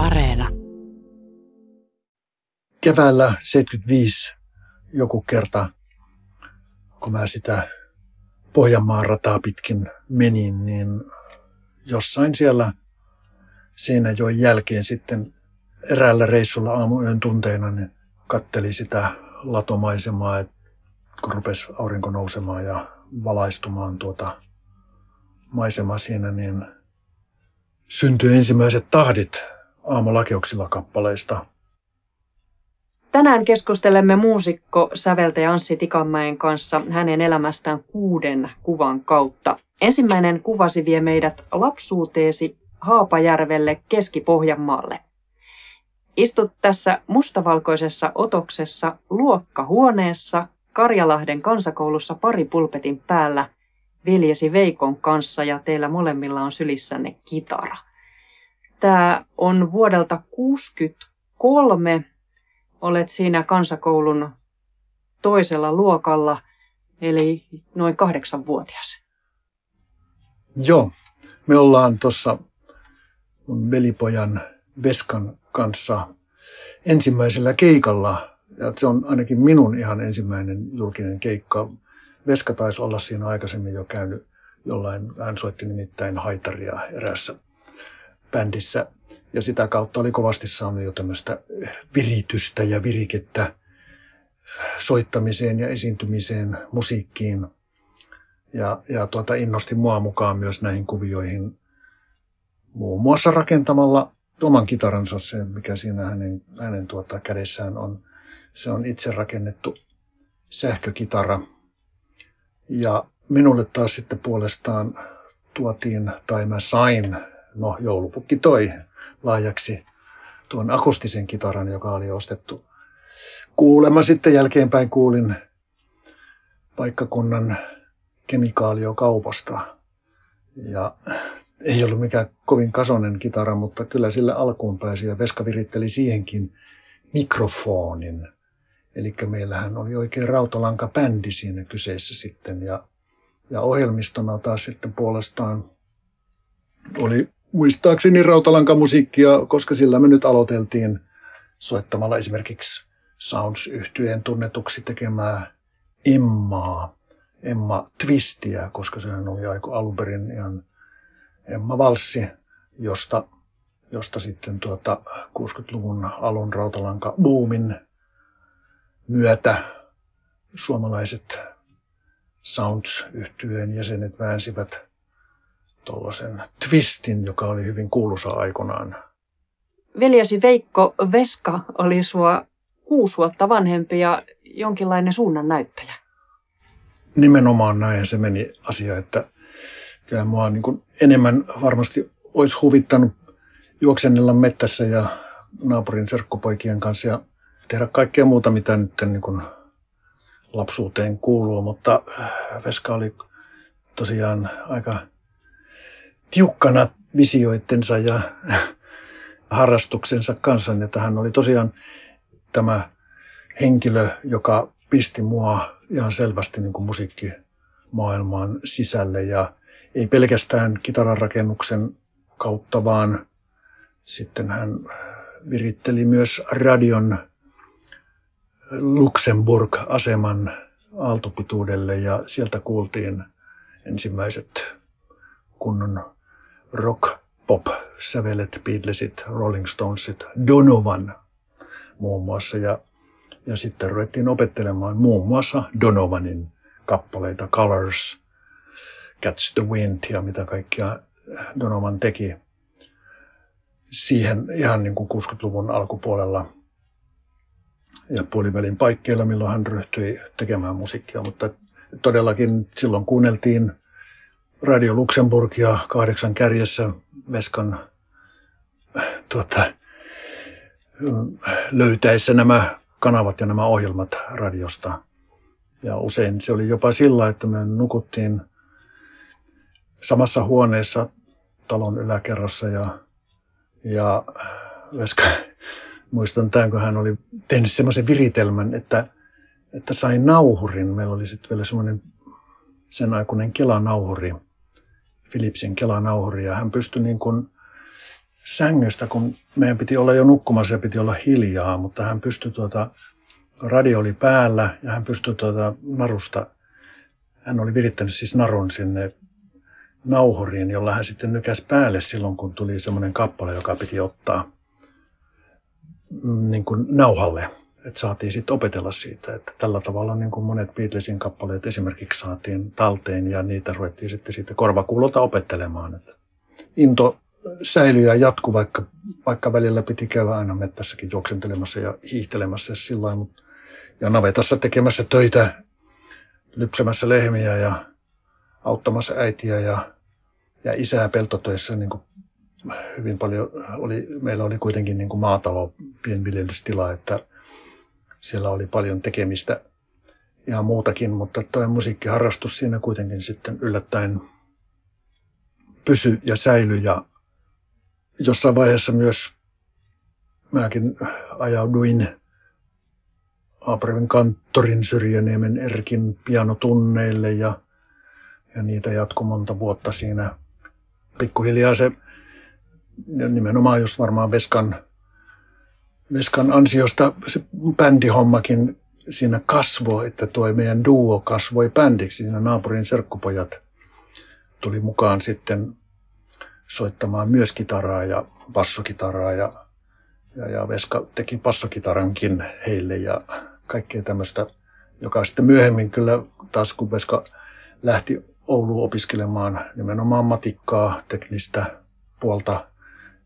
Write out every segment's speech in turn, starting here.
Areena. Keväällä 75 joku kerta, kun mä sitä Pohjanmaan rataa pitkin menin, niin jossain siellä Seinäjoen jälkeen sitten eräällä reissulla aamuyön tunteina niin katteli sitä latomaisemaa, kun rupesi aurinko nousemaan ja valaistumaan tuota maisemaa siinä, niin syntyi ensimmäiset tahdit aamulakeuksilla kappaleista. Tänään keskustelemme muusikko, säveltäjä Anssi Tikanmäen kanssa hänen elämästään kuuden kuvan kautta. Ensimmäinen kuvasi vie meidät lapsuuteesi Haapajärvelle Keski-Pohjanmaalle. Istut tässä mustavalkoisessa otoksessa luokkahuoneessa Karjalahden kansakoulussa pari pulpetin päällä veljesi Veikon kanssa ja teillä molemmilla on sylissänne kitara. Tämä on vuodelta 1963. Olet siinä kansakoulun toisella luokalla, eli noin kahdeksanvuotias. Joo, me ollaan tuossa mun velipojan Veskan kanssa ensimmäisellä keikalla. Ja se on ainakin minun ihan ensimmäinen julkinen keikka. Veska taisi olla siinä aikaisemmin jo käynyt jollain, hän soitti nimittäin haitaria erässä bändissä. Ja sitä kautta oli kovasti saanut jo tämmöistä viritystä ja virikettä soittamiseen ja esiintymiseen, musiikkiin. Ja, ja tuota, innosti mua mukaan myös näihin kuvioihin muun muassa rakentamalla oman kitaransa, se mikä siinä hänen, hänen tuota, kädessään on. Se on itse rakennettu sähkökitara. Ja minulle taas sitten puolestaan tuotiin, tai mä sain, no joulupukki toi laajaksi tuon akustisen kitaran, joka oli ostettu. Kuulemma sitten jälkeenpäin kuulin paikkakunnan kemikaaliokaupasta. Ja ei ollut mikään kovin kasonen kitara, mutta kyllä sille alkuun pääsi ja Veska viritteli siihenkin mikrofonin. Eli meillähän oli oikein rautalanka bändi siinä kyseessä sitten ja, ja ohjelmistona taas sitten puolestaan oli muistaakseni rautalankamusiikkia, koska sillä me nyt aloiteltiin soittamalla esimerkiksi sounds yhtyeen tunnetuksi tekemää Emmaa, Emma Twistiä, koska sehän oli aika alun perin ihan Emma Valssi, josta, josta sitten tuota 60-luvun alun rautalanka boomin myötä suomalaiset sounds yhtyeen jäsenet väänsivät tuollaisen twistin, joka oli hyvin kuuluisa aikoinaan. Veljesi Veikko Veska oli sua kuusi vuotta vanhempi ja jonkinlainen suunnan näyttäjä. Nimenomaan näin se meni asia, että kyllä mua niin kuin enemmän varmasti olisi huvittanut juoksennella mettässä ja naapurin serkkupoikien kanssa ja tehdä kaikkea muuta, mitä nyt niin kuin lapsuuteen kuuluu, mutta Veska oli tosiaan aika tiukkana visioittensa ja harrastuksensa kanssa, että hän oli tosiaan tämä henkilö, joka pisti mua ihan selvästi niin kuin musiikkimaailmaan sisälle. Ja ei pelkästään kitaranrakennuksen kautta, vaan sitten hän viritteli myös radion Luxemburg-aseman aaltopituudelle. Ja sieltä kuultiin ensimmäiset kunnon rock pop sävelet, Beatlesit, Rolling Stonesit, Donovan muun muassa. Ja, ja sitten ruvettiin opettelemaan muun muassa Donovanin kappaleita, Colors, Catch the Wind ja mitä kaikkia Donovan teki siihen ihan niin kuin 60-luvun alkupuolella ja puolivälin paikkeilla, milloin hän ryhtyi tekemään musiikkia. Mutta todellakin silloin kuunneltiin Radio Luxemburgia kahdeksan kärjessä Veskan tuota, löytäessä nämä kanavat ja nämä ohjelmat radiosta. Ja usein se oli jopa sillä, että me nukuttiin samassa huoneessa talon yläkerrassa ja, ja Veska, muistan tämän, kun hän oli tehnyt semmoisen viritelmän, että, että sai nauhurin. Meillä oli sitten vielä semmoinen sen aikuinen kelanauhuri, Philipsin kelanauhuri, ja hän pystyi niin kuin sängystä, kun meidän piti olla jo nukkumassa ja piti olla hiljaa, mutta hän pystyi tuota, radio oli päällä ja hän pystyi tuota narusta, hän oli virittänyt siis narun sinne nauhuriin, jolla hän sitten nykäsi päälle silloin, kun tuli semmoinen kappale, joka piti ottaa mm, niin kuin nauhalle. Että saatiin sitten opetella siitä, että tällä tavalla niin kuin monet Beatlesin kappaleet esimerkiksi saatiin talteen ja niitä ruvettiin sitten siitä korvakuulolta opettelemaan. Että into säilyi ja jatkui, vaikka, vaikka välillä piti käydä aina mettässäkin juoksentelemassa ja hiihtelemässä sillä mutta ja navetassa tekemässä töitä, lypsämässä lehmiä ja auttamassa äitiä ja, ja isää peltotöissä niin kuin hyvin paljon oli, meillä oli kuitenkin niin kuin maatalo, pienviljelystila, että siellä oli paljon tekemistä ja muutakin, mutta tuo musiikkiharrastus siinä kuitenkin sitten yllättäen pysy ja säily ja jossain vaiheessa myös mäkin ajauduin Aaprevin kanttorin Syrjäniemen Erkin pianotunneille ja, ja niitä jatkui monta vuotta siinä. Pikkuhiljaa se nimenomaan just varmaan Veskan, Veskan ansiosta se bändihommakin siinä kasvoi, että tuo meidän duo kasvoi bändiksi. Siinä naapurin serkkupojat tuli mukaan sitten soittamaan myös kitaraa ja bassokitaraa ja, ja, ja Veska teki bassokitarankin heille ja kaikkea tämmöistä, joka sitten myöhemmin kyllä taas kun Veska lähti Ouluun opiskelemaan nimenomaan matikkaa, teknistä puolta,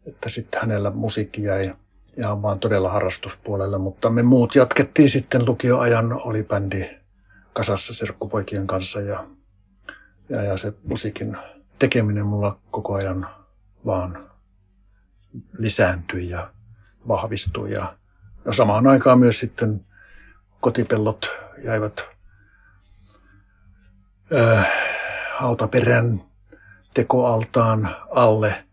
että sitten hänellä musiikki jäi ihan vaan todella harrastuspuolelle, mutta me muut jatkettiin sitten lukioajan, oli bändi kasassa serkkupoikien kanssa ja, ja, ja se musiikin tekeminen mulla koko ajan vaan lisääntyi ja vahvistui. Ja, ja samaan aikaan myös sitten kotipellot jäivät äh, hautaperän tekoaltaan alle,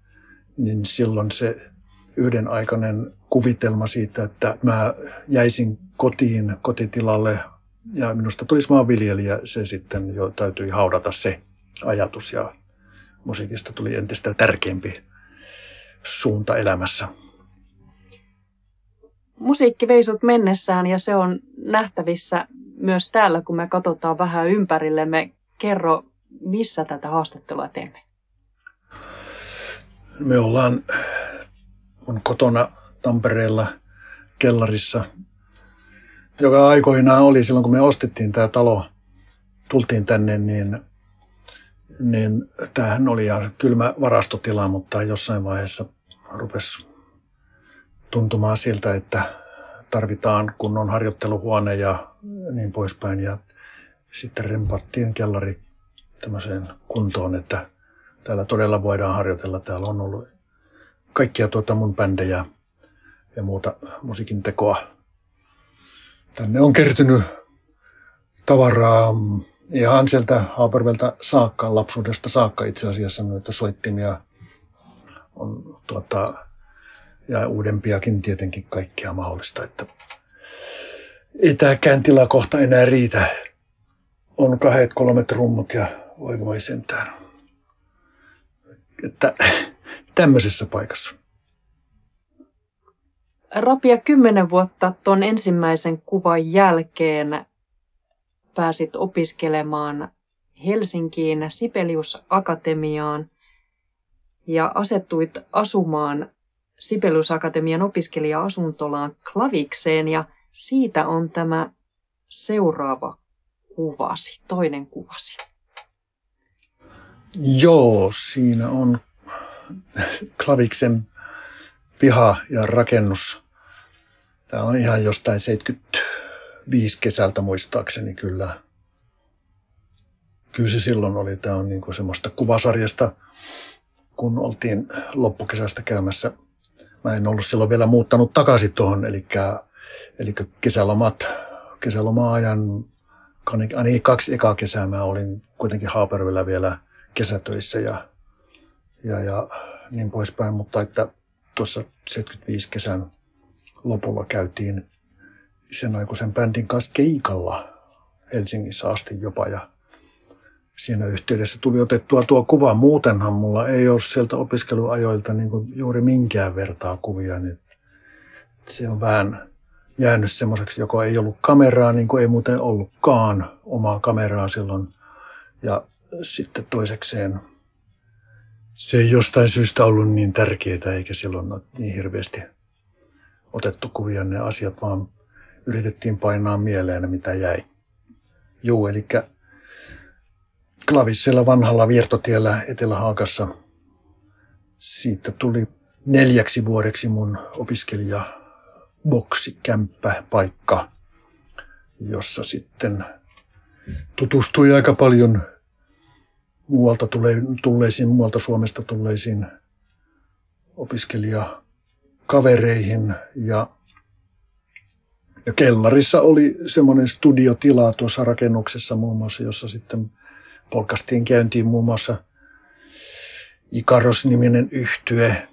niin silloin se yhden aikainen kuvitelma siitä, että mä jäisin kotiin, kotitilalle ja minusta tulisi maanviljelijä, se sitten jo täytyi haudata se ajatus ja musiikista tuli entistä tärkeämpi suunta elämässä. Musiikki vei sut mennessään ja se on nähtävissä myös täällä, kun me katsotaan vähän ympärillemme. Kerro, missä tätä haastattelua teemme? Me ollaan mun kotona Tampereella kellarissa, joka aikoinaan oli silloin, kun me ostettiin tämä talo, tultiin tänne, niin niin tämähän oli ihan kylmä varastotila, mutta jossain vaiheessa rupesi tuntumaan siltä, että tarvitaan kunnon harjoitteluhuone ja niin poispäin. Ja sitten rempattiin kellari tämmöiseen kuntoon, että täällä todella voidaan harjoitella. Täällä on ollut kaikkia tuota mun bändejä ja muuta musiikin tekoa. Tänne on kertynyt tavaraa ihan sieltä Haapervelta saakka, lapsuudesta saakka itse asiassa noita soittimia on tuota, ja uudempiakin tietenkin kaikkea mahdollista, että ei tämäkään tila kohta enää riitä. On kahdet kolmet rummut ja voi voi sentään. Että tämmöisessä paikassa. Rapia kymmenen vuotta tuon ensimmäisen kuvan jälkeen pääsit opiskelemaan Helsinkiin Sibelius Akatemiaan ja asettuit asumaan Sibelius Akatemian opiskelija-asuntolaan Klavikseen ja siitä on tämä seuraava kuvasi, toinen kuvasi. Joo, siinä on Klaviksen piha ja rakennus. Tämä on ihan jostain 70 viisi kesältä muistaakseni kyllä. Kyllä se silloin oli, tämä on niin kuin semmoista kuvasarjasta, kun oltiin loppukesästä käymässä. Mä en ollut silloin vielä muuttanut takaisin tuohon, eli, eli kesälomat, kesäloma-ajan, ainakin kaksi ekaa kesää mä olin kuitenkin Haapervillä vielä kesätöissä ja, ja, ja niin poispäin, mutta että tuossa 75 kesän lopulla käytiin sen aikuisen bändin kanssa keikalla Helsingissä asti jopa. Ja, siinä yhteydessä tuli otettua tuo kuva. Muutenhan mulla ei ole sieltä opiskeluajoilta niin juuri minkään vertaa kuvia. Niin se on vähän jäänyt semmoiseksi, joko ei ollut kameraa, niin kuin ei muuten ollutkaan omaa kameraa silloin. Ja sitten toisekseen se ei jostain syystä ollut niin tärkeää, eikä silloin ole niin hirveästi otettu kuvia ne asiat, vaan yritettiin painaa mieleen mitä jäi. Juu, eli Klavissella vanhalla viertotiellä Etelä-Haakassa. Siitä tuli neljäksi vuodeksi mun opiskelija boksikämppä paikka, jossa sitten tutustui aika paljon muualta tulleisiin, muualta Suomesta tulleisiin opiskelijakavereihin. Ja ja kellarissa oli semmoinen studiotila tuossa rakennuksessa muun muassa, jossa sitten polkastiin käyntiin muun muassa Ikaros-niminen yhtye,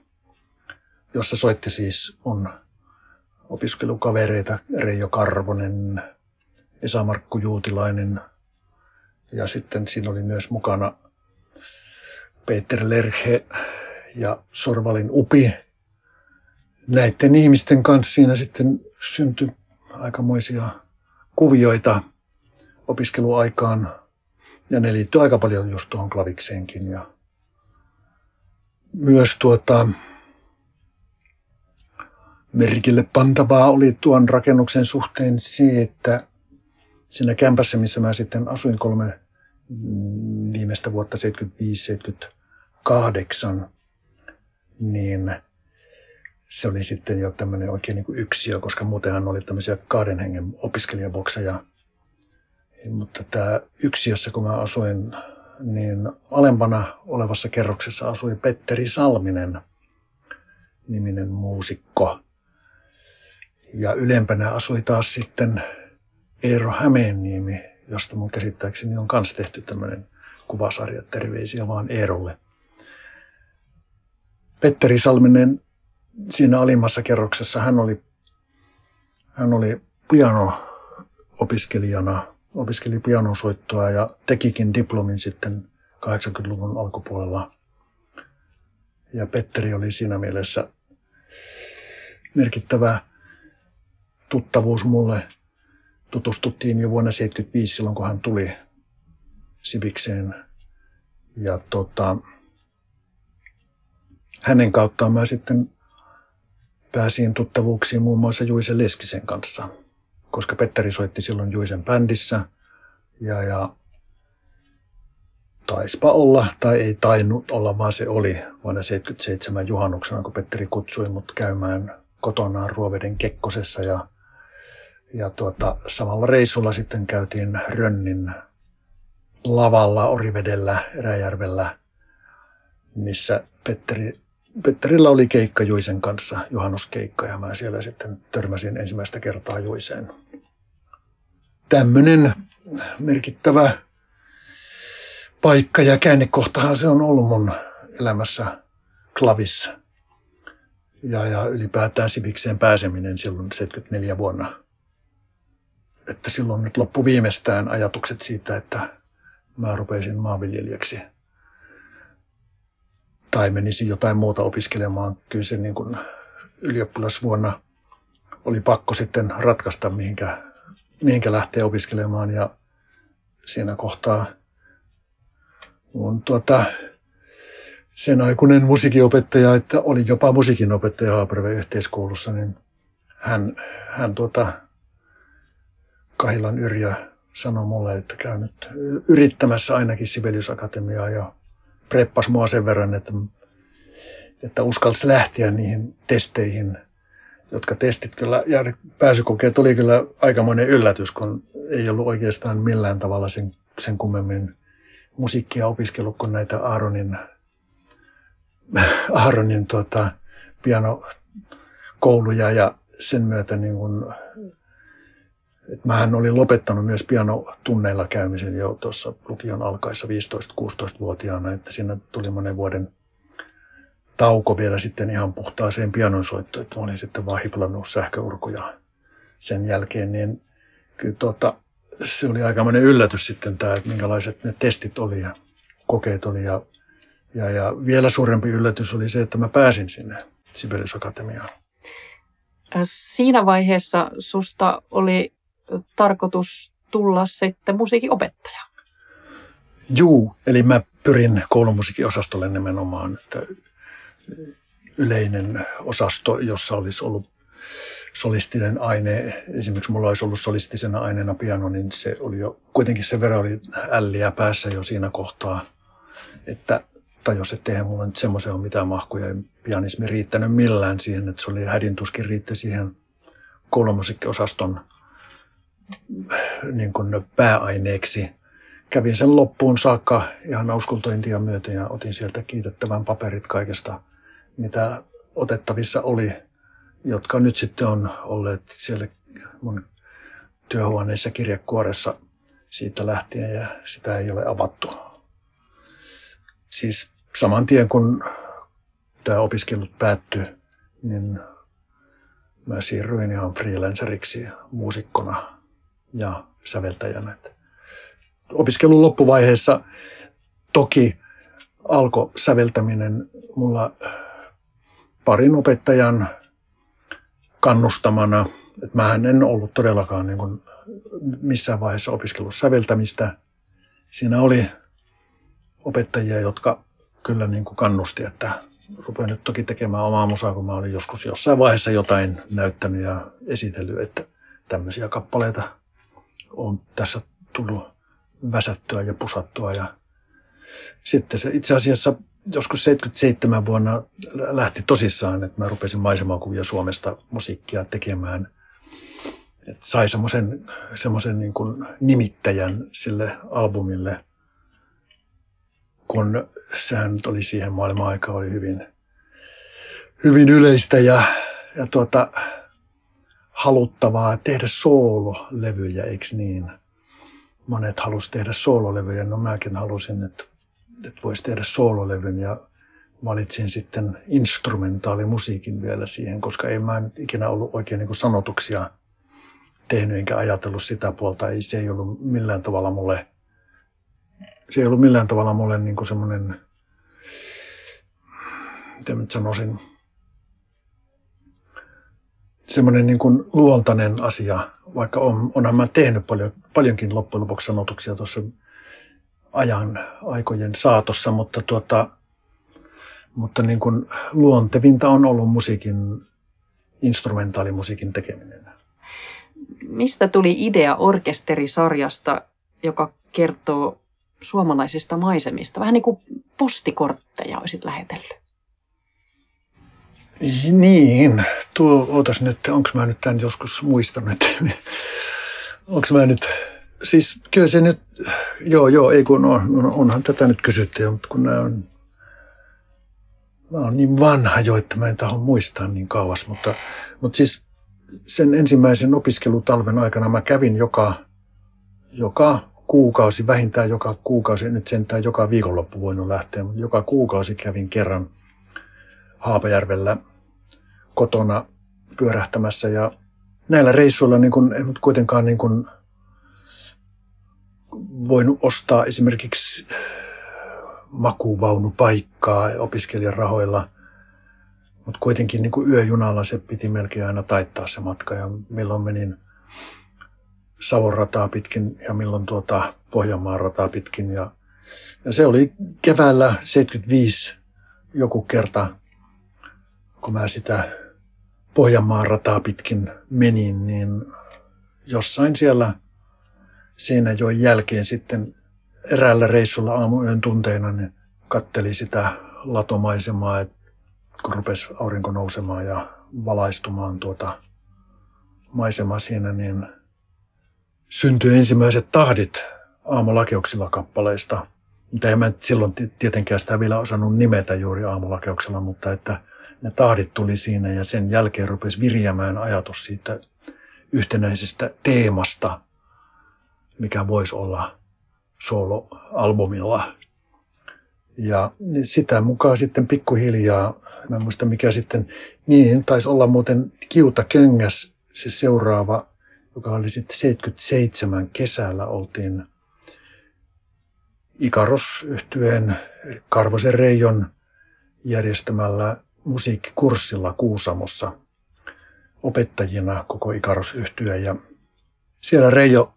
jossa soitti siis mun opiskelukavereita Reijo Karvonen, Esa-Markku Juutilainen. Ja sitten siinä oli myös mukana Peter Lerhe ja Sorvalin Upi. Näiden ihmisten kanssa siinä sitten syntyi aikamoisia kuvioita opiskeluaikaan. Ja ne liittyy aika paljon just tuohon klavikseenkin. Ja myös tuota, merkille pantavaa oli tuon rakennuksen suhteen se, että siinä kämpässä, missä mä sitten asuin kolme viimeistä vuotta 75-78, niin se oli sitten jo tämmöinen oikein niin kuin yksiö, koska muutenhan oli tämmöisiä kahden hengen opiskelijabokseja. Mutta tämä yksiössä, kun mä asuin, niin alempana olevassa kerroksessa asui Petteri Salminen, niminen muusikko. Ja ylempänä asui taas sitten Eero Hämeenniemi, josta mun käsittääkseni on myös tehty tämmöinen kuvasarja terveisiä vaan Eerolle. Petteri Salminen siinä alimmassa kerroksessa hän oli, hän oli piano-opiskelijana, opiskeli pianosoittoa ja tekikin diplomin sitten 80-luvun alkupuolella. Ja Petteri oli siinä mielessä merkittävä tuttavuus mulle. Tutustuttiin jo vuonna 1975 silloin, kun hän tuli Sivikseen. Ja tota, hänen kauttaan mä sitten pääsin tuttavuuksiin muun muassa Juisen Leskisen kanssa, koska Petteri soitti silloin Juisen bändissä ja, ja taispa olla, tai ei tainnut olla, vaan se oli vuonna 77 juhannuksena, kun Petteri kutsui mut käymään kotonaan Ruoveden Kekkosessa ja, ja tuota, samalla reissulla sitten käytiin Rönnin lavalla Orivedellä, Eräjärvellä, missä Petteri Petterillä oli keikka Juisen kanssa, juhannuskeikka, ja mä siellä sitten törmäsin ensimmäistä kertaa Juiseen. Tämmöinen merkittävä paikka ja käännekohtahan se on ollut mun elämässä klavissa. Ja, ja ylipäätään sivikseen pääseminen silloin 74 vuonna. Että silloin nyt loppu viimeistään ajatukset siitä, että mä rupesin maanviljelijäksi – tai menisi jotain muuta opiskelemaan. Kyllä se niin kuin ylioppilasvuonna oli pakko sitten ratkaista, mihinkä, mihinkä lähtee opiskelemaan. Ja siinä kohtaa on tuota, sen aikuinen musiikinopettaja, että oli jopa musiikinopettaja Haaperven yhteiskoulussa, niin hän, hän tuota, Kahilan Yrjö sanoi mulle, että käy nyt yrittämässä ainakin Sibelius Akatemiaa ja preppas mua sen verran, että, että uskalsi lähteä niihin testeihin, jotka testit kyllä, ja pääsykokeet oli kyllä aikamoinen yllätys, kun ei ollut oikeastaan millään tavalla sen, sen kummemmin musiikkia opiskellut kuin näitä Aaronin, Aaronin tuota, pianokouluja ja sen myötä niin kuin et mähän olin lopettanut myös pianotunneilla käymisen jo tuossa lukion alkaessa 15-16-vuotiaana, että siinä tuli monen vuoden tauko vielä sitten ihan puhtaaseen pianonsoittoon, että olin sitten vaan hiplannut sähköurkuja sen jälkeen, niin kyllä tuota, se oli aikamoinen yllätys sitten tämä, että minkälaiset ne testit oli ja kokeet oli. Ja, ja, ja vielä suurempi yllätys oli se, että mä pääsin sinne Sibelius Akatemiaan. Siinä vaiheessa susta oli tarkoitus tulla sitten musiikin opettaja. Juu, eli mä pyrin koulumusiikkiosastolle nimenomaan, että yleinen osasto, jossa olisi ollut solistinen aine, esimerkiksi mulla olisi ollut solistisena aineena piano, niin se oli jo, kuitenkin se verran oli älliä päässä jo siinä kohtaa, että tajus, että eihän mulla nyt semmoisen ole mitään mahkuja. Ei pianismi riittänyt millään siihen, että se oli hädintuskin riitti siihen koulumusiikkiosaston niin kuin pääaineeksi. Kävin sen loppuun saakka ihan auskultointia myöten ja otin sieltä kiitettävän paperit kaikesta, mitä otettavissa oli, jotka nyt sitten on olleet siellä mun työhuoneessa kirjekuoressa siitä lähtien ja sitä ei ole avattu. Siis saman tien kun tämä opiskelut päättyi, niin mä siirryin ihan freelanceriksi muusikkona ja säveltäjänä. Opiskelun loppuvaiheessa toki alkoi säveltäminen mulla parin opettajan kannustamana. Mä en ollut todellakaan niin kuin missään vaiheessa opiskellut säveltämistä. Siinä oli opettajia, jotka kyllä niin kuin kannusti, että rupean nyt toki tekemään omaa musaa, kun mä olin joskus jossain vaiheessa jotain näyttänyt ja esitellyt, että tämmöisiä kappaleita on tässä tullut väsättyä ja pusattua. Ja sitten se itse asiassa joskus 77 vuonna lähti tosissaan, että mä rupesin maisemakuvia Suomesta musiikkia tekemään. Että sai semmoisen, semmoisen niin nimittäjän sille albumille, kun sehän oli siihen maailman aika oli hyvin, hyvin yleistä ja, ja tuota, haluttavaa tehdä soololevyjä, eikö niin? Monet halusivat tehdä soololevyjä, no mäkin halusin, että, että voisi tehdä soololevyn ja valitsin sitten instrumentaalimusiikin vielä siihen, koska ei mä ikinä ollut oikein niin sanotuksia tehnyt enkä ajatellut sitä puolta. Ei, se ei ollut millään tavalla mulle, se ei ollut millään tavalla mulle niin semmoinen, miten nyt sanoisin, semmoinen niin kuin luontainen asia, vaikka on, onhan mä tehnyt paljon, paljonkin loppujen lopuksi sanotuksia tuossa ajan aikojen saatossa, mutta, tuota, mutta niin kuin luontevinta on ollut musiikin, instrumentaalimusiikin tekeminen. Mistä tuli idea orkesterisarjasta, joka kertoo suomalaisista maisemista? Vähän niin kuin postikortteja olisit lähetellyt. Niin, tuo, ootas nyt, onko mä nyt tämän joskus muistanut, onko mä nyt, siis kyllä se nyt, joo joo, ei kun on, onhan tätä nyt kysytty, mutta kun nämä on, mä oon niin vanha jo, että mä en taho muistaa niin kauas, mutta, mutta siis sen ensimmäisen opiskelutalven aikana mä kävin joka, joka kuukausi, vähintään joka kuukausi, nyt sentään joka viikonloppu voinut lähteä, mutta joka kuukausi kävin kerran Haapajärvellä kotona pyörähtämässä. Ja näillä reissuilla niin kun, en kuitenkaan niin kun voinut ostaa esimerkiksi makuvaunupaikkaa opiskelijan rahoilla, mutta kuitenkin niin kuin yöjunalla se piti melkein aina taittaa se matka. Ja milloin menin Savon rataa pitkin ja milloin tuota Pohjanmaan rataa pitkin. Ja, ja se oli keväällä 75 joku kerta kun mä sitä Pohjanmaan rataa pitkin menin, niin jossain siellä Seinäjoen jälkeen sitten eräällä reissulla aamuyön tunteina niin katteli sitä latomaisemaa, että kun rupesi aurinko nousemaan ja valaistumaan tuota maisemaa siinä, niin syntyi ensimmäiset tahdit aamulakeuksilla kappaleista. Mutta en mä silloin tietenkään sitä vielä osannut nimetä juuri aamulakeuksella, mutta että ne tahdit tuli siinä ja sen jälkeen rupesi virjämään ajatus siitä yhtenäisestä teemasta, mikä voisi olla soloalbumilla. Ja sitä mukaan sitten pikkuhiljaa, mä en muista mikä sitten, niin taisi olla muuten Kiuta Kengäs se seuraava, joka oli sitten 77 kesällä oltiin Ikaros Karvosen Reijon järjestämällä musiikkikurssilla Kuusamossa opettajina koko yhtye ja siellä Reijo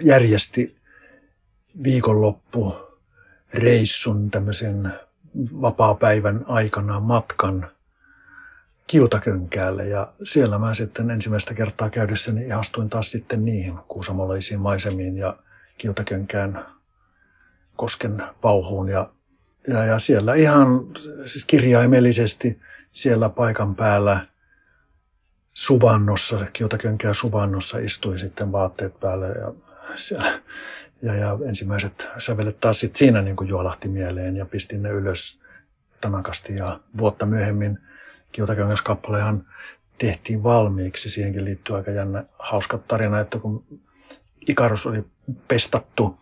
järjesti viikonloppu reissun tämmöisen vapaa-päivän aikana matkan Kiutakönkäälle. Ja siellä mä sitten ensimmäistä kertaa käydessäni ihastuin taas sitten niihin kuusamolaisiin maisemiin ja Kiutakönkään kosken pauhuun. Ja, ja, ja siellä ihan siis kirjaimellisesti siellä paikan päällä suvannossa, Kiutakönkään suvannossa istui sitten vaatteet päälle ja, siellä, ja, ja ensimmäiset sävelet taas sitten siinä niin kuin juolahti mieleen ja pistin ne ylös tanakasti ja vuotta myöhemmin Kiutaköngäs kappalehan tehtiin valmiiksi. Siihenkin liittyy aika jännä hauska tarina, että kun Ikarus oli pestattu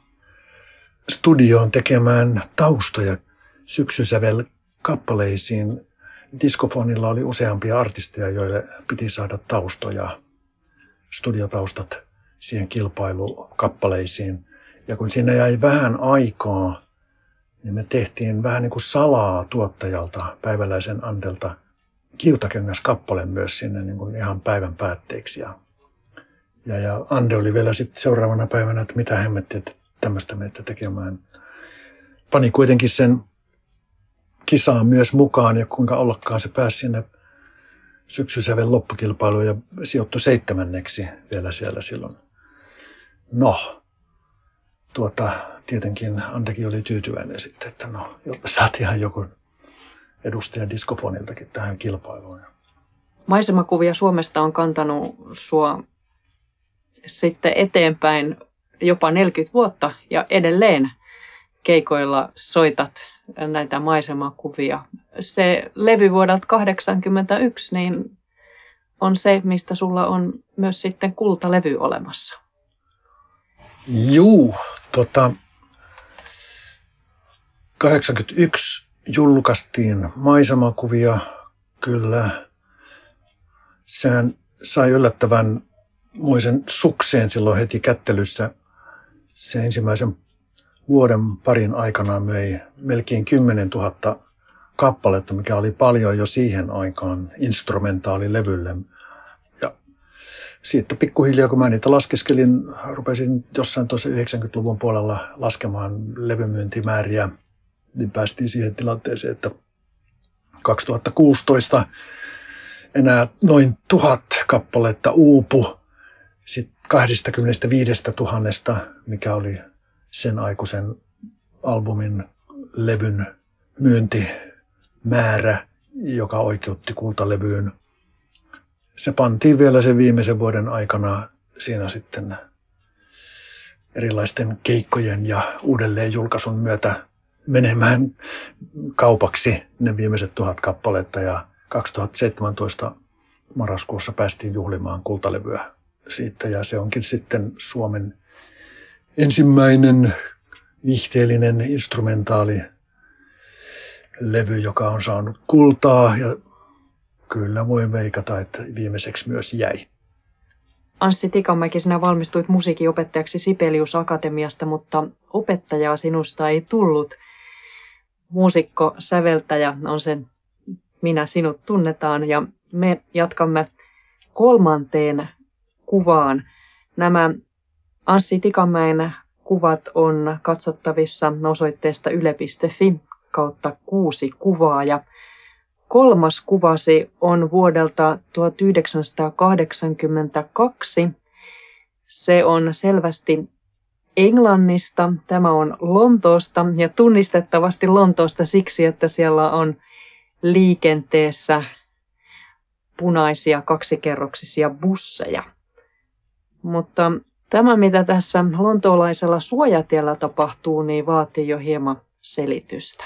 studioon tekemään taustoja syksysävel kappaleisiin. Diskofonilla oli useampia artisteja, joille piti saada taustoja, studiotaustat siihen kilpailukappaleisiin. Ja kun siinä jäi vähän aikaa, niin me tehtiin vähän niin kuin salaa tuottajalta, päiväläisen Andelta, kiutakengäs kappale myös sinne niin kuin ihan päivän päätteeksi. Ja, ja, Ande oli vielä sitten seuraavana päivänä, että mitä hemmettiä, että tämmöistä meitä tekemään. Pani kuitenkin sen kisaan myös mukaan ja kuinka ollakaan se pääsi sinne syksysäven loppukilpailuun ja sijoittui seitsemänneksi vielä siellä silloin. No, tuota, tietenkin Andekin oli tyytyväinen sitten, että no, saatiin joku edustaja Diskofoniltakin tähän kilpailuun. Maisemakuvia Suomesta on kantanut sua sitten eteenpäin jopa 40 vuotta ja edelleen keikoilla soitat näitä maisemakuvia. Se levy vuodelta 1981 niin on se, mistä sulla on myös sitten kultalevy olemassa. Juu, tota, 81 julkaistiin maisemakuvia, kyllä. Sehän sai yllättävän muisen sukseen silloin heti kättelyssä. Se ensimmäisen vuoden parin aikana möi melkein 10 000 kappaletta, mikä oli paljon jo siihen aikaan instrumentaalilevylle. Ja siitä pikkuhiljaa, kun mä niitä laskeskelin, rupesin jossain tuossa 90-luvun puolella laskemaan levymyyntimääriä, niin päästiin siihen tilanteeseen, että 2016 enää noin tuhat kappaletta uupu sitten 25 000, mikä oli sen aikuisen albumin levyn myyntimäärä, joka oikeutti kultalevyyn. Se pantiin vielä sen viimeisen vuoden aikana siinä sitten erilaisten keikkojen ja uudelleen julkaisun myötä menemään kaupaksi ne viimeiset tuhat kappaletta ja 2017 marraskuussa päästiin juhlimaan kultalevyä siitä ja se onkin sitten Suomen ensimmäinen vihteellinen instrumentaali levy, joka on saanut kultaa ja kyllä voi veikata, että viimeiseksi myös jäi. Anssi Tikamäki, sinä valmistuit musiikinopettajaksi Sibelius Akatemiasta, mutta opettajaa sinusta ei tullut. Muusikko, säveltäjä on sen Minä sinut tunnetaan ja me jatkamme kolmanteen kuvaan. Nämä Anssi Tikamäen kuvat on katsottavissa osoitteesta yle.fi kautta kuusi kuvaa ja kolmas kuvasi on vuodelta 1982. Se on selvästi Englannista, tämä on Lontoosta ja tunnistettavasti Lontoosta siksi, että siellä on liikenteessä punaisia kaksikerroksisia busseja. Mutta tämä, mitä tässä lontoolaisella suojatiellä tapahtuu, niin vaatii jo hieman selitystä.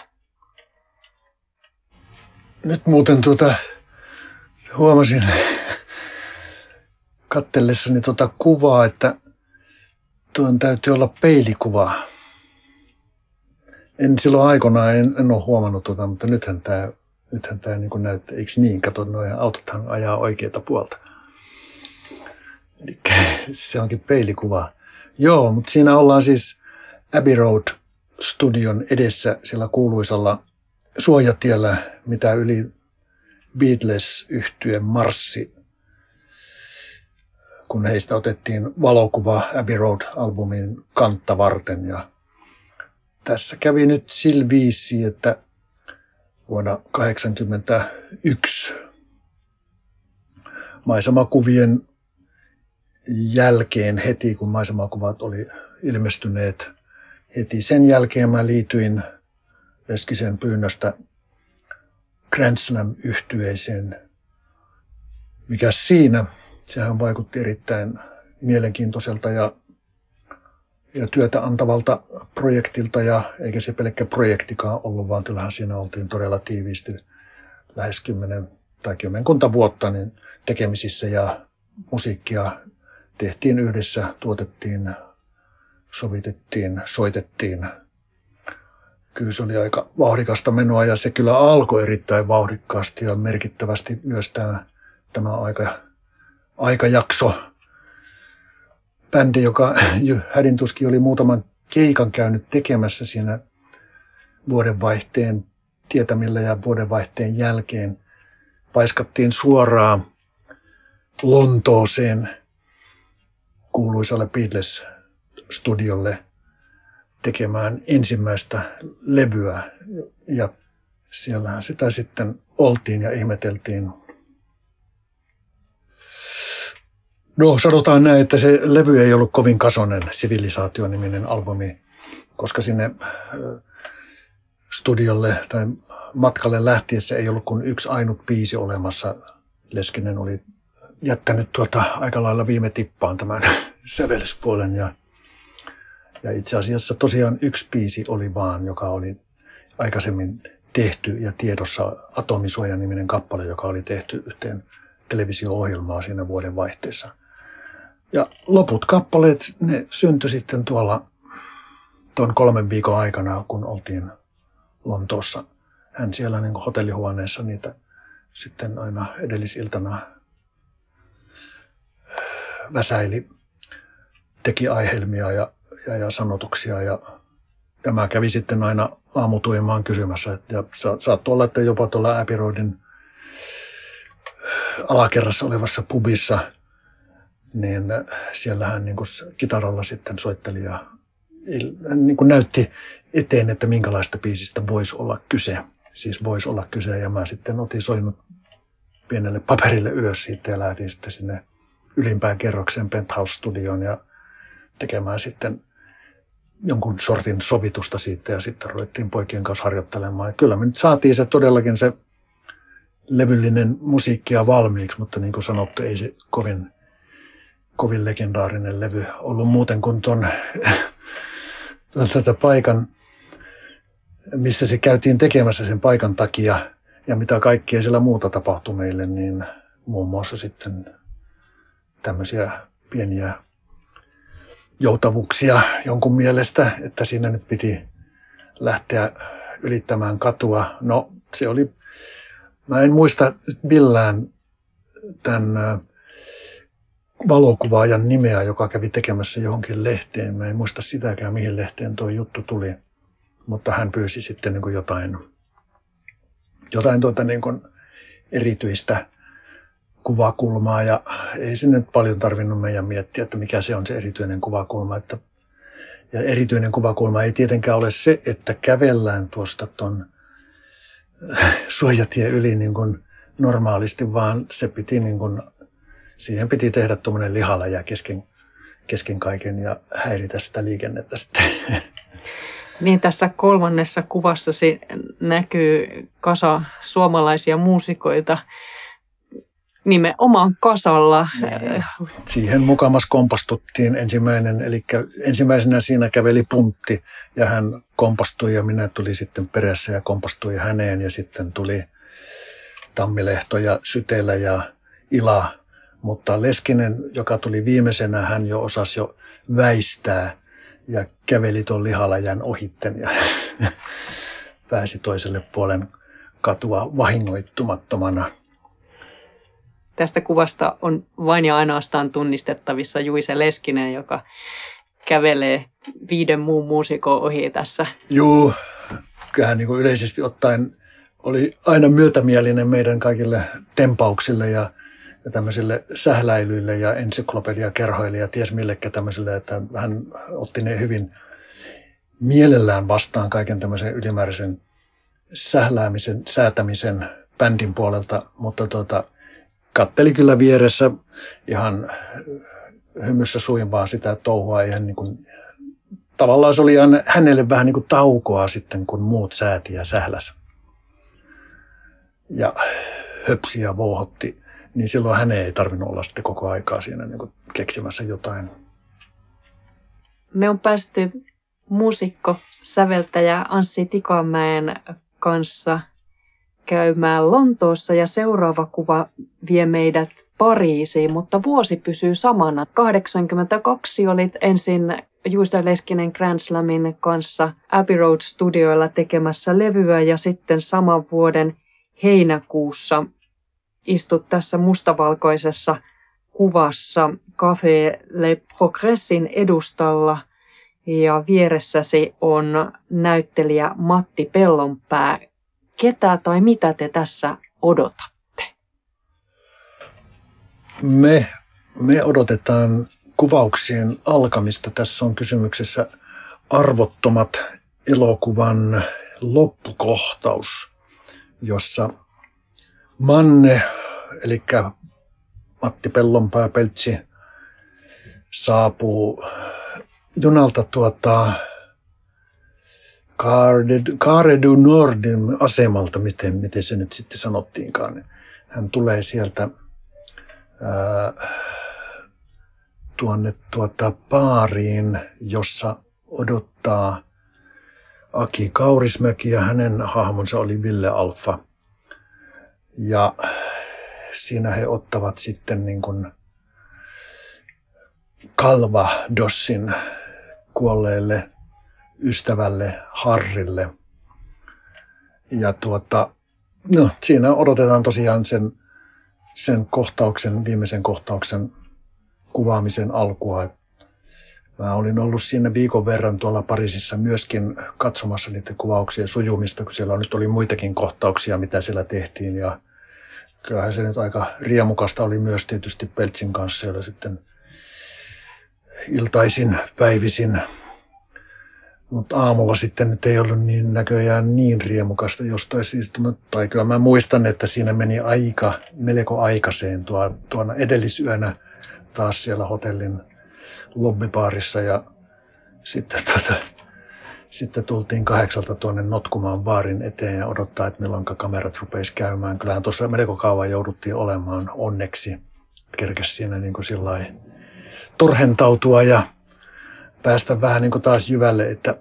Nyt muuten tuota, huomasin kattellessani tuota kuvaa, että tuon täytyy olla peilikuva. En silloin aikoinaan en, en ole huomannut tuota, mutta nythän tämä, nythän tämä niin näyttää, eikö niin? Kato, nuo autothan ajaa oikeita puolta. Eli se onkin peilikuva. Joo, mutta siinä ollaan siis Abbey Road studion edessä sillä kuuluisalla suojatiellä, mitä yli beatles yhtyen marssi, kun heistä otettiin valokuva Abbey Road-albumin kantta varten. Ja tässä kävi nyt sillä viisi, että vuonna 1981 maisemakuvien jälkeen heti, kun maisemakuvat oli ilmestyneet, heti sen jälkeen mä liityin Leskisen pyynnöstä Grand Slam-yhtyeeseen. Mikä siinä? Sehän vaikutti erittäin mielenkiintoiselta ja, ja työtä antavalta projektilta ja eikä se pelkkä projektikaan ollut, vaan kyllähän siinä oltiin todella tiiviisti lähes kymmenen tai kymmenkunta vuotta niin tekemisissä ja musiikkia tehtiin yhdessä, tuotettiin, sovitettiin, soitettiin. Kyllä se oli aika vauhdikasta menoa ja se kyllä alkoi erittäin vauhdikkaasti ja merkittävästi myös tämä, tämä aika, aikajakso. Bändi, joka hädintuskin oli muutaman keikan käynyt tekemässä siinä vuodenvaihteen tietämillä ja vuodenvaihteen jälkeen paiskattiin suoraan Lontooseen kuuluisalle Beatles-studiolle tekemään ensimmäistä levyä. Ja siellähän sitä sitten oltiin ja ihmeteltiin. No sanotaan näin, että se levy ei ollut kovin kasonen sivilisaatio-niminen albumi, koska sinne studiolle tai matkalle lähtiessä ei ollut kuin yksi ainut biisi olemassa. Leskinen oli jättänyt tuota aika lailla viime tippaan tämän sävellyspuolen ja, ja itse asiassa tosiaan yksi biisi oli vaan, joka oli aikaisemmin tehty ja tiedossa Atomisuoja-niminen kappale, joka oli tehty yhteen televisio-ohjelmaa siinä vuoden vaihteessa. Ja loput kappaleet, ne syntyi sitten tuolla tuon kolmen viikon aikana, kun oltiin Lontoossa. Hän siellä niin hotellihuoneessa niitä sitten aina edellisiltana väsäili, teki aihelmia ja, ja, ja sanotuksia ja, ja mä kävin sitten aina aamutuimaan kysymässä, ja sa, saattoi olla, että jopa tuolla Roadin alakerrassa olevassa pubissa, niin siellähän niin kuin kitaralla sitten soitteli ja niin kuin näytti eteen, että minkälaista biisistä voisi olla kyse. Siis voisi olla kyse ja mä sitten otin soinut pienelle paperille ylös siitä ja lähdin sitten sinne ylimpään kerroksen penthouse-studioon ja tekemään sitten jonkun sortin sovitusta siitä ja sitten ruvettiin poikien kanssa harjoittelemaan. Ja kyllä me nyt saatiin se todellakin se levyllinen musiikkia valmiiksi, mutta niin kuin sanottu, ei se kovin, kovin legendaarinen levy ollut muuten kuin tuon tätä paikan, missä se käytiin tekemässä sen paikan takia ja mitä kaikkea siellä muuta tapahtui meille, niin muun muassa sitten tämmöisiä pieniä joutavuuksia jonkun mielestä, että siinä nyt piti lähteä ylittämään katua. No se oli, mä en muista millään tämän valokuvaajan nimeä, joka kävi tekemässä johonkin lehteen. Mä en muista sitäkään, mihin lehteen tuo juttu tuli. Mutta hän pyysi sitten niin jotain, jotain tuota niin erityistä kuvakulmaa ja ei se nyt paljon tarvinnut meidän miettiä, että mikä se on se erityinen kuvakulma. Että, ja erityinen kuvakulma ei tietenkään ole se, että kävellään tuosta tuon suojatie yli niin kuin normaalisti, vaan se piti niin kuin, siihen piti tehdä tuommoinen lihaläjä kesken, kesken kaiken ja häiritä sitä liikennettä sitten. Niin tässä kolmannessa kuvassasi näkyy kasa suomalaisia muusikoita, nimenomaan kasalla. Siihen mukamas kompastuttiin ensimmäinen, eli ensimmäisenä siinä käveli puntti ja hän kompastui ja minä tuli sitten perässä ja kompastui häneen ja sitten tuli Tammilehto ja Sytelä ja Ila. Mutta Leskinen, joka tuli viimeisenä, hän jo osasi jo väistää ja käveli tuon lihalajan ohitten ja pääsi toiselle puolen katua vahingoittumattomana Tästä kuvasta on vain ja ainoastaan tunnistettavissa Juise Leskinen, joka kävelee viiden muun muusikon ohi tässä. Juu, kyllähän niin kuin yleisesti ottaen oli aina myötämielinen meidän kaikille tempauksille ja, ja tämmöisille sähläilyille ja ensyklopediakerhoille ja ties millekä tämmöisille, että hän otti ne hyvin mielellään vastaan kaiken tämmöisen ylimääräisen sähläämisen, säätämisen bändin puolelta, mutta tota, katteli kyllä vieressä ihan hymyssä suin vaan sitä touhua. Ihan niin kuin, tavallaan se oli hänelle vähän niin kuin taukoa sitten, kun muut sääti ja sähläs. Ja höpsi ja vouhotti, niin silloin hän ei tarvinnut olla sitten koko aikaa siinä niin kuin keksimässä jotain. Me on päästy muusikko, säveltäjä Anssi Tikamäen kanssa käymään Lontoossa ja seuraava kuva vie meidät Pariisiin, mutta vuosi pysyy samana. 82 olit ensin Juusta Leskinen Grand Slamin kanssa Abbey Road Studioilla tekemässä levyä ja sitten saman vuoden heinäkuussa istut tässä mustavalkoisessa kuvassa Café Le Progressin edustalla ja vieressäsi on näyttelijä Matti Pellonpää. Ketä tai mitä te tässä odotatte? Me, me odotetaan kuvauksien alkamista. Tässä on kysymyksessä arvottomat elokuvan loppukohtaus, jossa Manne, eli Matti Pellonpää Peltsi, saapuu junalta tuota, Care du Nordin asemalta, miten, miten se nyt sitten sanottiinkaan. Hän tulee sieltä ää, tuonne tuota baariin, jossa odottaa Aki Kaurismäki ja hänen hahmonsa oli Ville Alfa. Ja siinä he ottavat sitten niin kuin Kalva Dossin kuolleelle ystävälle Harrille. Ja tuota, no, siinä odotetaan tosiaan sen, sen kohtauksen, viimeisen kohtauksen kuvaamisen alkua. Mä olin ollut siinä viikon verran tuolla Pariisissa myöskin katsomassa niiden kuvauksien sujumista, kun siellä nyt oli muitakin kohtauksia, mitä siellä tehtiin. Ja kyllähän se nyt aika riemukasta oli myös tietysti Peltsin kanssa, jolla sitten iltaisin, päivisin mutta aamulla sitten nyt ei ollut niin näköjään niin riemukasta jostain syystä. Tai kyllä mä muistan, että siinä meni aika, melko aikaiseen tuo, tuona edellisyönä taas siellä hotellin lobbybaarissa ja sitten, tuota, sitten tultiin kahdeksalta tuonne notkumaan baarin eteen ja odottaa, että milloin kamerat rupeisi käymään. Kyllähän tuossa melko kauan jouduttiin olemaan onneksi. Kerkesi siinä niin kuin torhentautua ja päästä vähän niin kuin taas jyvälle, että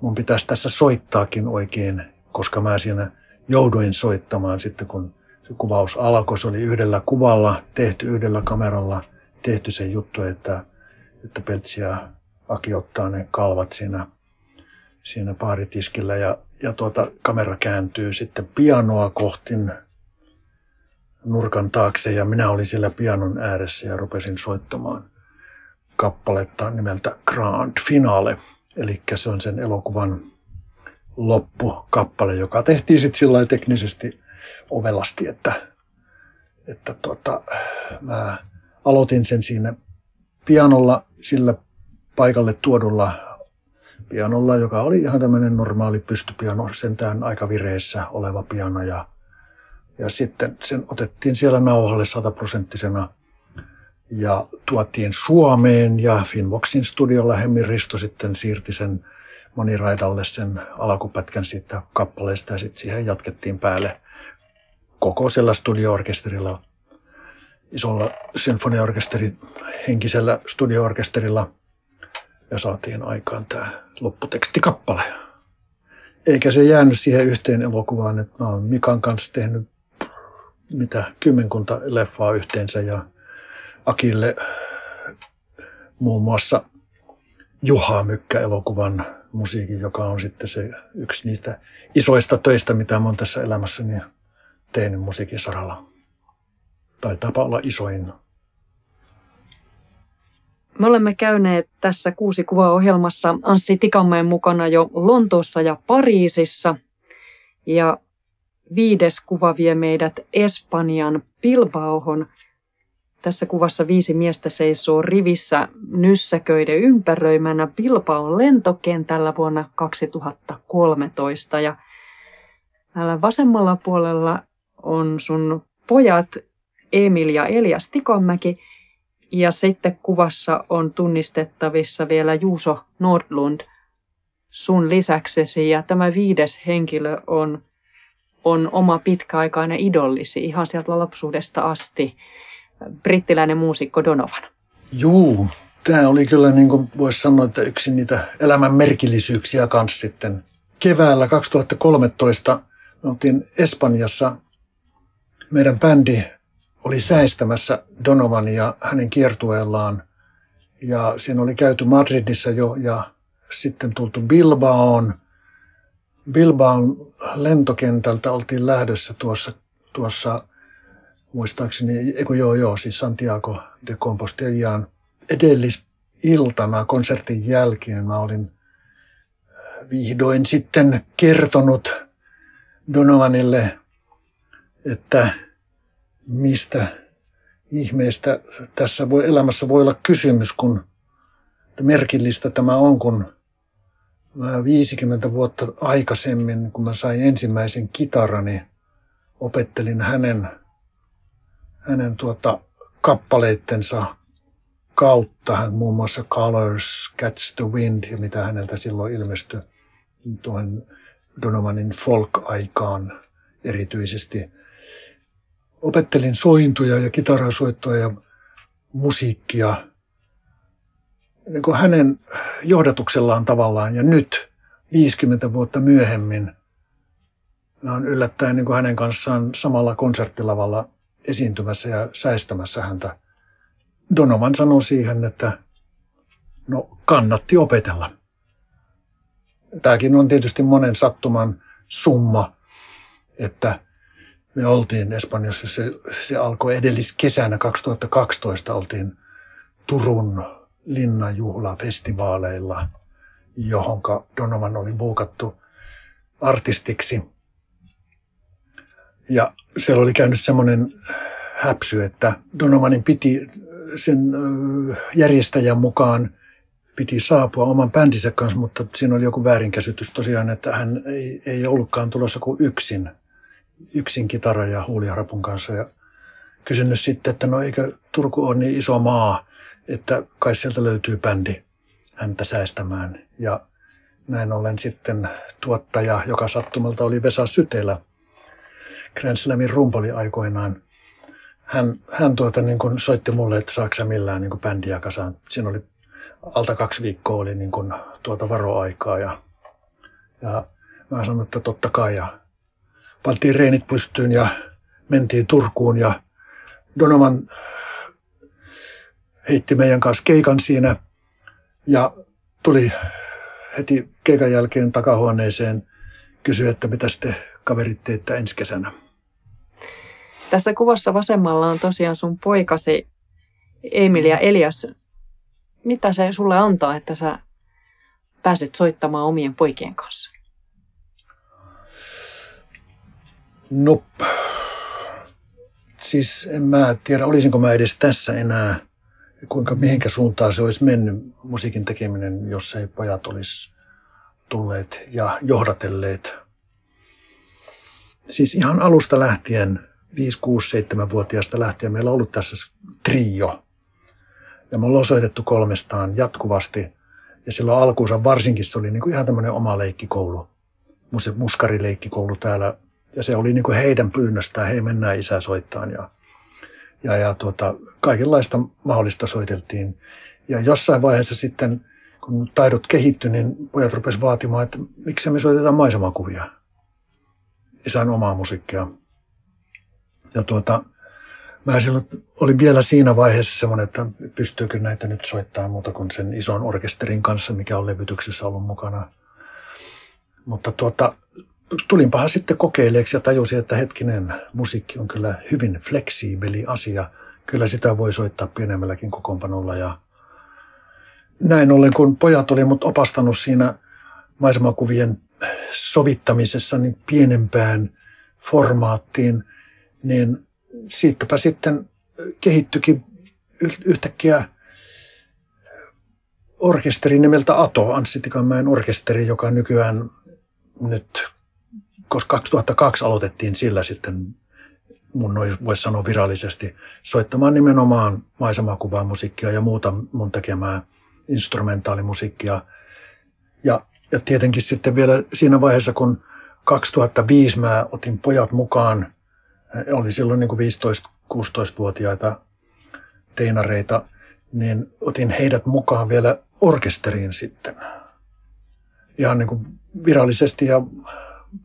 mun pitäisi tässä soittaakin oikein, koska mä siinä jouduin soittamaan sitten, kun se kuvaus alkoi. Se oli yhdellä kuvalla tehty, yhdellä kameralla tehty se juttu, että, että Peltsi ja Aki ottaa ne kalvat siinä, siinä paaritiskillä ja, ja tuota, kamera kääntyy sitten pianoa kohti nurkan taakse ja minä olin siellä pianon ääressä ja rupesin soittamaan kappaletta nimeltä Grand Finale. Eli se on sen elokuvan loppukappale, joka tehtiin sitten sillä teknisesti ovelasti, että, että tota, mä aloitin sen siinä pianolla, sillä paikalle tuodulla pianolla, joka oli ihan tämmöinen normaali pystypiano, sentään aika vireessä oleva piano. Ja, ja sitten sen otettiin siellä nauhalle sataprosenttisena ja tuotiin Suomeen ja Finvoxin studiolla Hemmi Risto sitten siirti sen moniraidalle sen alkupätkän siitä kappaleesta ja sitten siihen jatkettiin päälle kokoisella studioorkesterilla, isolla sinfoniaorkesteri, henkisellä studioorkesterilla ja saatiin aikaan tämä lopputekstikappale. Eikä se jäänyt siihen yhteen elokuvaan, että mä oon Mikan kanssa tehnyt mitä kymmenkunta leffaa yhteensä ja Akille muun muassa Juha Mykkä-elokuvan musiikin, joka on sitten se yksi niistä isoista töistä, mitä mä oon tässä elämässäni tehnyt musiikin saralla. tapa olla isoin. Me olemme käyneet tässä kuusi kuvaohjelmassa Anssi Tikanmäen mukana jo Lontoossa ja Pariisissa. Ja viides kuva vie meidät Espanjan Bilbaohon. Tässä kuvassa viisi miestä seisoo rivissä nyssäköiden ympäröimänä Bilbaon lentokentällä vuonna 2013. Ja täällä vasemmalla puolella on sun pojat Emil ja Elias Tikonmäki. Ja sitten kuvassa on tunnistettavissa vielä Juuso Nordlund sun lisäksesi. Ja tämä viides henkilö on, on oma pitkäaikainen idollisi ihan sieltä lapsuudesta asti, brittiläinen muusikko Donovan. Juu, tämä oli kyllä niin kuin voisi sanoa, että yksi niitä elämän merkillisyyksiä kanssa sitten. Keväällä 2013 me oltiin Espanjassa. Meidän bändi oli säistämässä Donovan ja hänen kiertueellaan. Ja siinä oli käyty Madridissa jo ja sitten tultu Bilbaoon. Bilbaon lentokentältä oltiin lähdössä tuossa, tuossa muistaakseni, eikö joo joo, siis Santiago de Compostellaan. Edellisiltana konsertin jälkeen mä olin vihdoin sitten kertonut Donovanille, että mistä ihmeestä tässä voi, elämässä voi olla kysymys, kun merkillistä tämä on, kun mä 50 vuotta aikaisemmin, kun mä sain ensimmäisen kitarani, opettelin hänen, hänen tuota, kappaleittensa kautta, hän muun muassa Colors, Catch the Wind ja mitä häneltä silloin ilmestyi tuohon Donovanin folk-aikaan erityisesti opettelin sointuja ja kitarasoittoa ja musiikkia niin kuin hänen johdatuksellaan tavallaan. Ja nyt 50 vuotta myöhemmin olen yllättäen niin kuin hänen kanssaan samalla konserttilavalla esiintymässä ja säistämässä häntä. Donovan sanoi siihen, että no kannatti opetella. Tämäkin on tietysti monen sattuman summa, että me oltiin Espanjassa, se, se alkoi edelliskesänä 2012, oltiin Turun linnanjuhlafestivaaleilla, johonka Donovan oli buukattu artistiksi. Ja siellä oli käynyt semmoinen häpsy, että Donovanin piti sen järjestäjän mukaan piti saapua oman bändinsä kanssa, mutta siinä oli joku väärinkäsitys tosiaan, että hän ei, ei ollutkaan tulossa kuin yksin yksin kitara ja huuliharpun kanssa ja kysynyt sitten, että no eikö Turku ole niin iso maa, että kai sieltä löytyy bändi häntä säästämään. Ja näin ollen sitten tuottaja, joka sattumalta oli Vesa Sytelä, Grand Slamin rumpali aikoinaan, hän, hän tuota, niin kuin soitti mulle, että saako sä millään niin kuin bändiä kasaan. Siinä oli alta kaksi viikkoa oli niin kuin, tuota varoaikaa ja, ja mä sanoin, että totta kai. Ja pantiin reenit pystyyn ja mentiin Turkuun ja Donovan heitti meidän kanssa keikan siinä ja tuli heti keikan jälkeen takahuoneeseen kysyi, että mitä te kaverit teette ensi kesänä. Tässä kuvassa vasemmalla on tosiaan sun poikasi Emil ja Elias. Mitä se sulle antaa, että sä pääset soittamaan omien poikien kanssa? No, siis en mä tiedä, olisinko mä edes tässä enää, kuinka mihinkä suuntaan se olisi mennyt musiikin tekeminen, jos ei pojat olisi tulleet ja johdatelleet. Siis ihan alusta lähtien, 5, 6, 7-vuotiaasta lähtien meillä on ollut tässä trio. Ja me ollaan soitettu kolmestaan jatkuvasti. Ja silloin alkuunsa varsinkin se oli niin kuin ihan tämmöinen oma leikkikoulu. Muskarileikkikoulu täällä ja se oli niin kuin heidän pyynnöstään, hei mennään isä soittaan ja, ja, ja tuota, kaikenlaista mahdollista soiteltiin. Ja jossain vaiheessa sitten, kun taidot kehittyi, niin pojat rupesivat vaatimaan, että miksi me soitetaan maisemakuvia. Isän omaa musiikkia. Ja tuota, mä silloin olin vielä siinä vaiheessa semmoinen, että pystyykö näitä nyt soittaa muuta kuin sen ison orkesterin kanssa, mikä on levytyksessä ollut mukana. Mutta tuota, tulinpahan sitten kokeileeksi ja tajusin, että hetkinen, musiikki on kyllä hyvin fleksiibeli asia. Kyllä sitä voi soittaa pienemmälläkin kokoonpanolla ja näin ollen, kun pojat oli mut opastanut siinä maisemakuvien sovittamisessa niin pienempään formaattiin, niin siitäpä sitten kehittyikin yhtäkkiä orkesteri nimeltä Ato, Anssi Tikanmäen orkesteri, joka nykyään nyt, koska 2002 aloitettiin sillä sitten, mun voisi sanoa virallisesti, soittamaan nimenomaan maisemakuvaa musiikkia ja muuta mun tekemää instrumentaalimusiikkia. Ja, ja tietenkin sitten vielä siinä vaiheessa, kun 2005 mä otin pojat mukaan, oli silloin niin kuin 15-16-vuotiaita teinareita, niin otin heidät mukaan vielä orkesteriin sitten. Ihan niin kuin virallisesti ja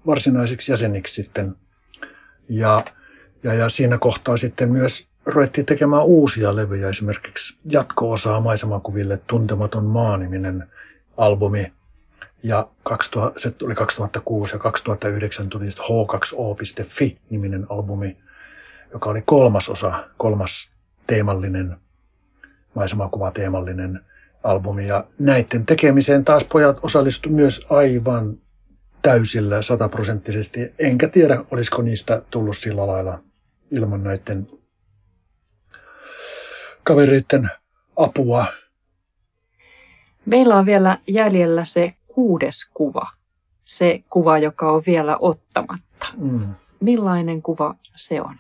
varsinaisiksi jäseniksi sitten. Ja, ja, ja siinä kohtaa sitten myös ruvettiin tekemään uusia levyjä, esimerkiksi jatko-osaa maisemakuville Tuntematon maa-niminen albumi. Ja 2000, se tuli 2006 ja 2009 tuli H2O.fi-niminen albumi, joka oli kolmas osa, kolmas teemallinen, maisemakuvateemallinen albumi. Ja näiden tekemiseen taas pojat osallistuivat myös aivan täysillä sataprosenttisesti. Enkä tiedä, olisiko niistä tullut sillä lailla ilman näiden kavereiden apua. Meillä on vielä jäljellä se kuudes kuva. Se kuva, joka on vielä ottamatta. Mm. Millainen kuva se on?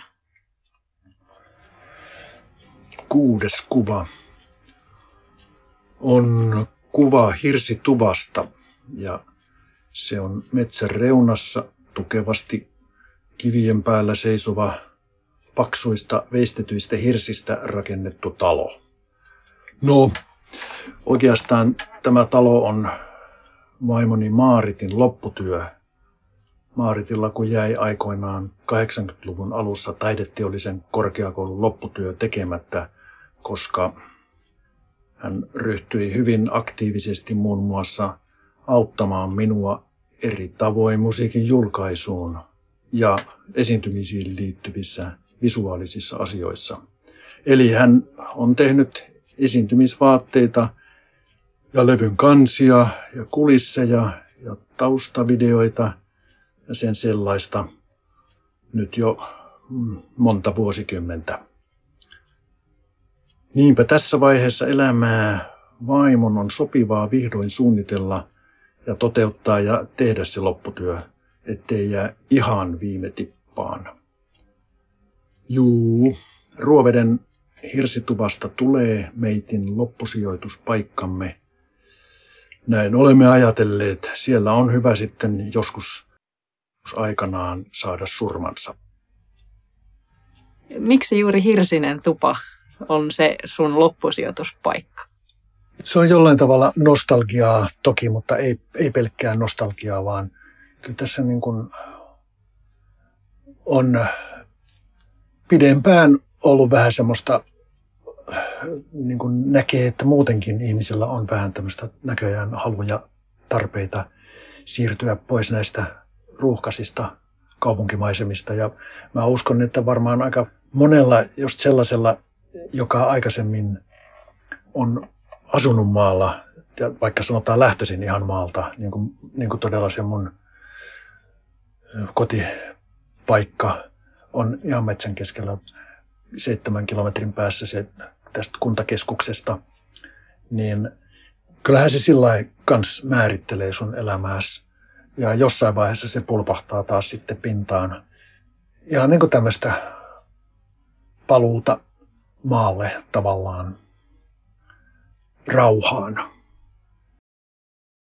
Kuudes kuva on kuva hirsituvasta ja se on metsän reunassa tukevasti kivien päällä seisova paksuista veistetyistä hirsistä rakennettu talo. No, oikeastaan tämä talo on vaimoni Maaritin lopputyö. Maaritilla kun jäi aikoinaan 80-luvun alussa taideteollisen korkeakoulun lopputyö tekemättä, koska hän ryhtyi hyvin aktiivisesti muun muassa auttamaan minua eri tavoin musiikin julkaisuun ja esiintymisiin liittyvissä visuaalisissa asioissa. Eli hän on tehnyt esiintymisvaatteita ja levyn kansia ja kulisseja ja taustavideoita ja sen sellaista nyt jo mm, monta vuosikymmentä. Niinpä tässä vaiheessa elämää vaimon on sopivaa vihdoin suunnitella ja toteuttaa ja tehdä se lopputyö, ettei jää ihan viime tippaan. Juu, Ruoveden hirsituvasta tulee meitin loppusijoituspaikkamme. Näin olemme ajatelleet, siellä on hyvä sitten joskus aikanaan saada surmansa. Miksi juuri Hirsinen tupa on se sun loppusijoituspaikka? Se on jollain tavalla nostalgiaa toki, mutta ei, ei pelkkää nostalgiaa, vaan kyllä tässä niin kuin on pidempään ollut vähän semmoista, niin kuin näkee, että muutenkin ihmisillä on vähän tämmöistä näköjään haluja tarpeita siirtyä pois näistä ruuhkaisista kaupunkimaisemista. Ja mä uskon, että varmaan aika monella just sellaisella, joka aikaisemmin on asunut maalla, ja vaikka sanotaan lähtöisin ihan maalta, niin kuin, niin kuin todella se mun kotipaikka on ihan metsän keskellä seitsemän kilometrin päässä se, tästä kuntakeskuksesta, niin kyllähän se sillä kans määrittelee sun elämääsi. Ja jossain vaiheessa se pulpahtaa taas sitten pintaan. Ihan niin kuin tämmöistä paluuta maalle tavallaan rauhaan.